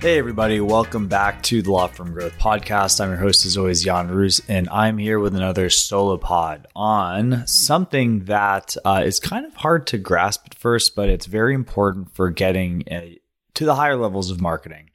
Hey, everybody, welcome back to the Law Firm Growth Podcast. I'm your host, as always, Jan Roos, and I'm here with another solo pod on something that uh, is kind of hard to grasp at first, but it's very important for getting a, to the higher levels of marketing.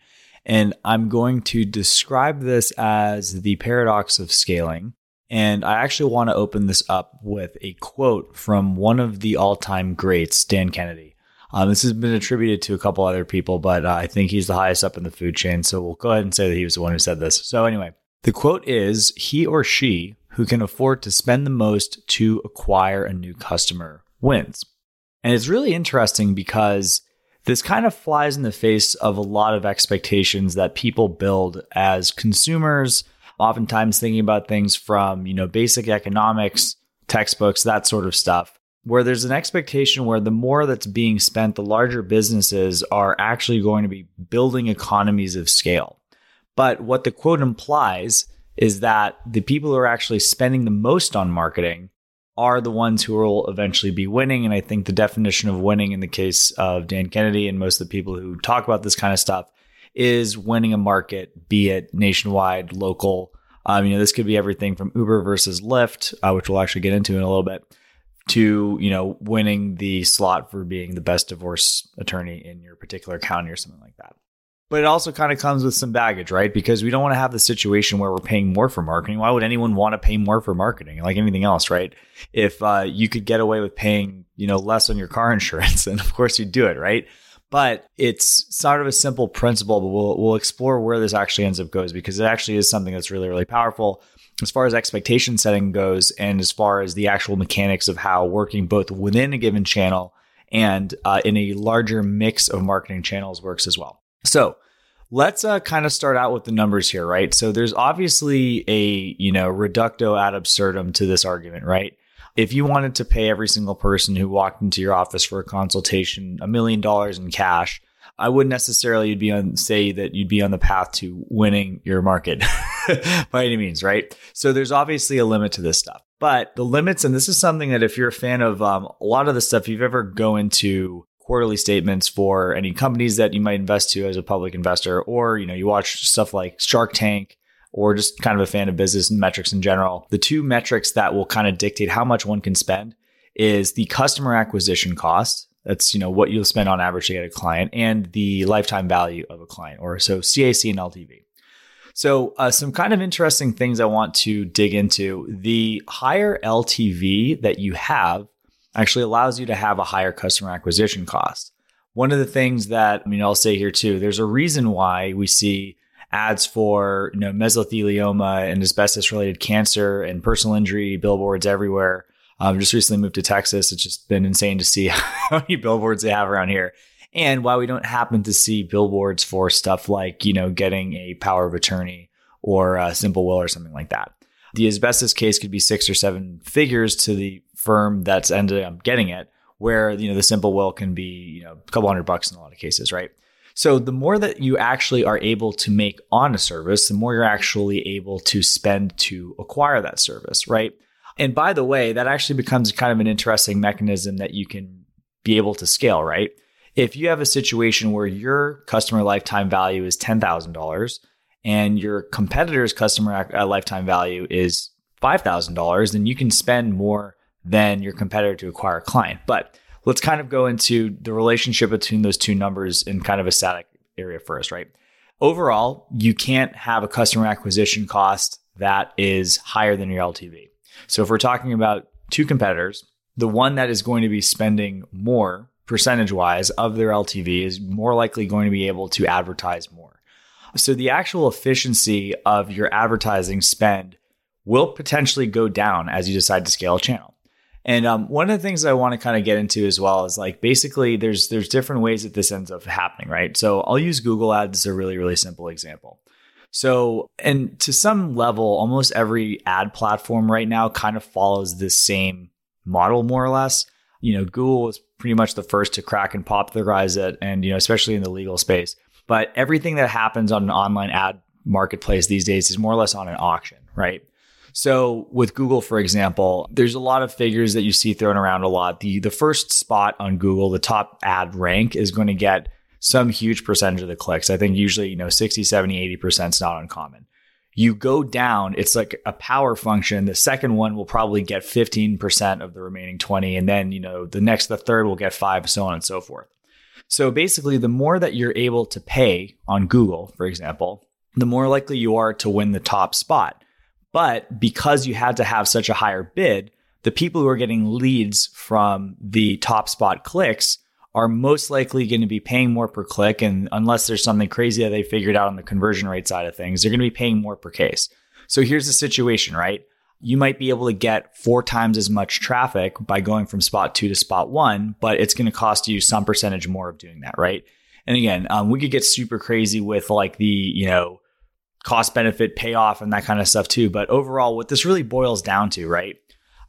And I'm going to describe this as the paradox of scaling. And I actually want to open this up with a quote from one of the all time greats, Dan Kennedy. Um, this has been attributed to a couple other people, but uh, I think he's the highest up in the food chain. So we'll go ahead and say that he was the one who said this. So, anyway, the quote is He or she who can afford to spend the most to acquire a new customer wins. And it's really interesting because this kind of flies in the face of a lot of expectations that people build as consumers, oftentimes thinking about things from, you know, basic economics, textbooks, that sort of stuff where there's an expectation where the more that's being spent, the larger businesses are actually going to be building economies of scale. But what the quote implies is that the people who are actually spending the most on marketing are the ones who will eventually be winning. And I think the definition of winning in the case of Dan Kennedy and most of the people who talk about this kind of stuff is winning a market, be it nationwide, local. Um, you know, this could be everything from Uber versus Lyft, uh, which we'll actually get into in a little bit to you know winning the slot for being the best divorce attorney in your particular county or something like that. But it also kind of comes with some baggage right? Because we don't want to have the situation where we're paying more for marketing. Why would anyone want to pay more for marketing like anything else right? If uh, you could get away with paying you know less on your car insurance then of course you'd do it right? But it's sort of a simple principle but we'll, we'll explore where this actually ends up goes because it actually is something that's really really powerful as far as expectation setting goes and as far as the actual mechanics of how working both within a given channel and uh, in a larger mix of marketing channels works as well. So let's uh, kind of start out with the numbers here, right? So there's obviously a you know reductio ad absurdum to this argument, right? If you wanted to pay every single person who walked into your office for a consultation a million dollars in cash, I wouldn't necessarily be on say that you'd be on the path to winning your market by any means, right? So there's obviously a limit to this stuff. But the limits, and this is something that if you're a fan of um, a lot of the stuff, you've ever go into quarterly statements for any companies that you might invest to as a public investor, or you know, you watch stuff like Shark Tank, or just kind of a fan of business and metrics in general. The two metrics that will kind of dictate how much one can spend is the customer acquisition cost, that's you know what you'll spend on average to get a client, and the lifetime value of a client, or so CAC and LTV. So, uh, some kind of interesting things I want to dig into. The higher LTV that you have actually allows you to have a higher customer acquisition cost. One of the things that I mean, I'll say here too, there's a reason why we see ads for you know mesothelioma and asbestos related cancer and personal injury billboards everywhere um, just recently moved to Texas. It's just been insane to see how many billboards they have around here. And why we don't happen to see billboards for stuff like, you know, getting a power of attorney or a simple will or something like that. The asbestos case could be six or seven figures to the firm that's ended up getting it, where, you know, the simple will can be, you know, a couple hundred bucks in a lot of cases, right? So the more that you actually are able to make on a service, the more you're actually able to spend to acquire that service, right? And by the way, that actually becomes kind of an interesting mechanism that you can be able to scale, right? If you have a situation where your customer lifetime value is $10,000 and your competitor's customer uh, lifetime value is $5,000, then you can spend more than your competitor to acquire a client. But let's kind of go into the relationship between those two numbers in kind of a static area first, right? Overall, you can't have a customer acquisition cost that is higher than your LTV. So if we're talking about two competitors, the one that is going to be spending more percentage wise of their LTV is more likely going to be able to advertise more. So the actual efficiency of your advertising spend will potentially go down as you decide to scale a channel. And um, one of the things I want to kind of get into as well is like basically there's there's different ways that this ends up happening, right? So I'll use Google Ads as a really really simple example. So, and to some level, almost every ad platform right now kind of follows this same model, more or less. You know, Google was pretty much the first to crack and popularize it, and you know, especially in the legal space. But everything that happens on an online ad marketplace these days is more or less on an auction, right? So with Google, for example, there's a lot of figures that you see thrown around a lot. The the first spot on Google, the top ad rank is going to get some huge percentage of the clicks. I think usually, you know, 60, 70, 80% is not uncommon. You go down, it's like a power function. The second one will probably get 15% of the remaining 20. And then, you know, the next, the third will get five, so on and so forth. So basically, the more that you're able to pay on Google, for example, the more likely you are to win the top spot. But because you had to have such a higher bid, the people who are getting leads from the top spot clicks are most likely going to be paying more per click. And unless there's something crazy that they figured out on the conversion rate side of things, they're going to be paying more per case. So here's the situation, right? You might be able to get four times as much traffic by going from spot two to spot one, but it's going to cost you some percentage more of doing that, right? And again, um, we could get super crazy with like the, you know, cost benefit payoff and that kind of stuff too. But overall, what this really boils down to, right,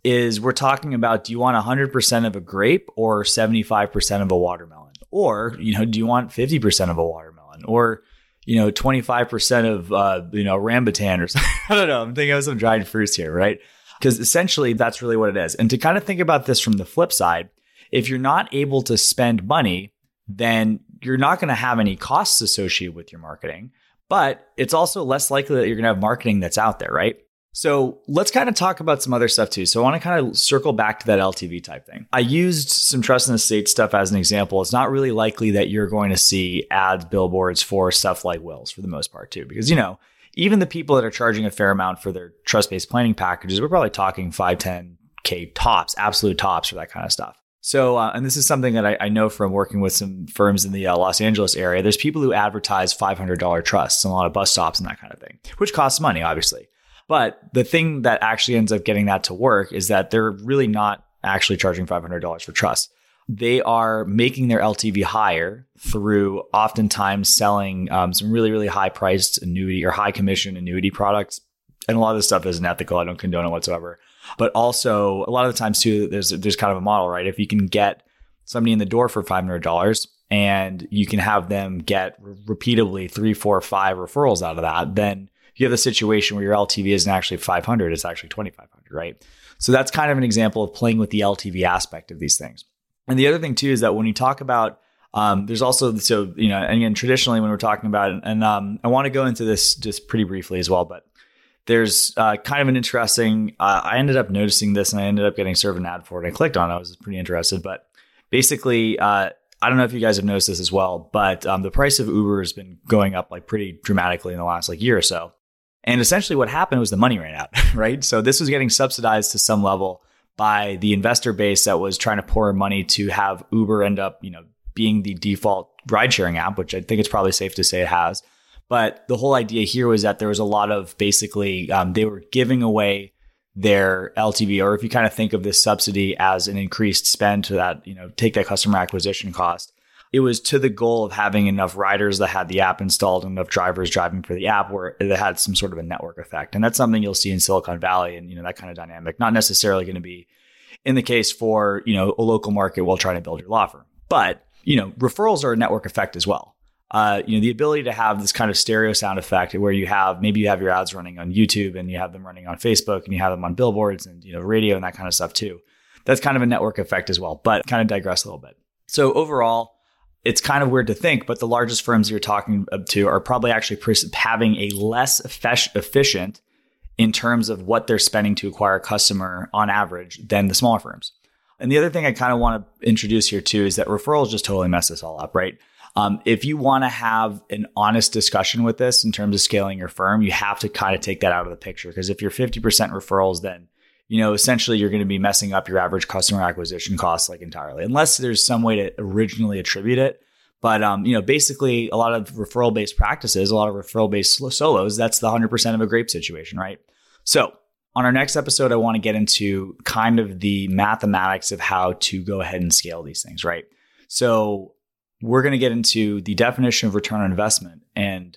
is we're talking about do you want 100% of a grape or 75% of a watermelon? Or, you know, do you want 50% of a watermelon? Or, you know, 25% of, uh, you know, rambutan or something. I don't know. I'm thinking of some dried fruits here, right? Because essentially that's really what it is. And to kind of think about this from the flip side, if you're not able to spend money, then you're not going to have any costs associated with your marketing, but it's also less likely that you're going to have marketing that's out there, right? So let's kind of talk about some other stuff too. So I want to kind of circle back to that LTV type thing. I used some trust and estate stuff as an example. It's not really likely that you're going to see ads, billboards for stuff like wills for the most part too, because you know, even the people that are charging a fair amount for their trust-based planning packages, we're probably talking 5, 10K tops, absolute tops for that kind of stuff. So, uh, and this is something that I, I, know from working with some firms in the uh, Los Angeles area. There's people who advertise $500 trusts on a lot of bus stops and that kind of thing, which costs money, obviously. But the thing that actually ends up getting that to work is that they're really not actually charging $500 for trust. They are making their LTV higher through oftentimes selling um, some really, really high priced annuity or high commission annuity products. And a lot of this stuff isn't ethical. I don't condone it whatsoever. But also, a lot of the times too, there's there's kind of a model, right? If you can get somebody in the door for five hundred dollars and you can have them get repeatedly three, four, five referrals out of that, then you have the situation where your LTV isn't actually 500, it's actually 2,500, right? So that's kind of an example of playing with the LTV aspect of these things. And the other thing too is that when you talk about um, there's also so you know, and again, traditionally when we're talking about it, and um, I want to go into this just pretty briefly as well, but there's uh, kind of an interesting. Uh, I ended up noticing this, and I ended up getting served an ad for it. I clicked on. it. I was pretty interested, but basically, uh, I don't know if you guys have noticed this as well, but um, the price of Uber has been going up like pretty dramatically in the last like year or so. And essentially what happened was the money ran out, right? So this was getting subsidized to some level by the investor base that was trying to pour money to have Uber end up, you know, being the default ride sharing app, which I think it's probably safe to say it has. But the whole idea here was that there was a lot of basically, um, they were giving away their LTV, or if you kind of think of this subsidy as an increased spend to that, you know, take that customer acquisition cost it was to the goal of having enough riders that had the app installed and enough drivers driving for the app where it had some sort of a network effect. And that's something you'll see in Silicon Valley and, you know, that kind of dynamic, not necessarily going to be in the case for, you know, a local market while trying to build your law firm. But, you know, referrals are a network effect as well. Uh, you know, the ability to have this kind of stereo sound effect where you have maybe you have your ads running on YouTube and you have them running on Facebook and you have them on billboards and, you know, radio and that kind of stuff too. That's kind of a network effect as well, but kind of digress a little bit. So overall, it's kind of weird to think, but the largest firms you're talking to are probably actually having a less efficient in terms of what they're spending to acquire a customer on average than the smaller firms. And the other thing I kind of want to introduce here too is that referrals just totally mess this all up, right? Um, if you want to have an honest discussion with this in terms of scaling your firm, you have to kind of take that out of the picture. Because if you're 50% referrals, then you know, essentially you're going to be messing up your average customer acquisition costs like entirely, unless there's some way to originally attribute it. But um, you know, basically a lot of referral based practices, a lot of referral based solos, that's the 100% of a grape situation, right? So on our next episode, I want to get into kind of the mathematics of how to go ahead and scale these things, right? So we're going to get into the definition of return on investment. And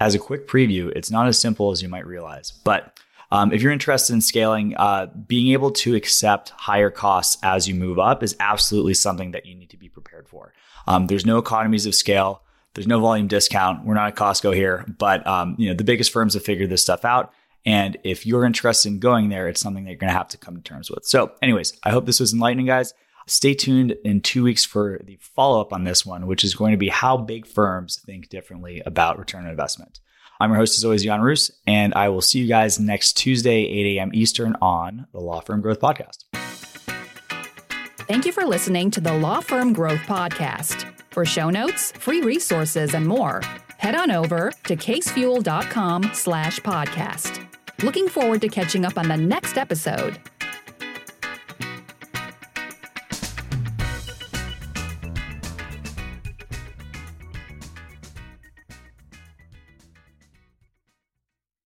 as a quick preview, it's not as simple as you might realize. But Um, if you're interested in scaling, uh, being able to accept higher costs as you move up is absolutely something that you need to be prepared for. Um, there's no economies of scale. There's no volume discount. We're not at Costco here, but um, you know the biggest firms have figured this stuff out. And if you're interested in going there, it's something that you're going to have to come to terms with. So, anyways, I hope this was enlightening, guys. Stay tuned in two weeks for the follow up on this one, which is going to be how big firms think differently about return on investment. I'm your host, as always, Jan Roos, and I will see you guys next Tuesday, 8 a.m. Eastern on the Law Firm Growth Podcast. Thank you for listening to the Law Firm Growth Podcast. For show notes, free resources, and more, head on over to casefuel.com slash podcast. Looking forward to catching up on the next episode.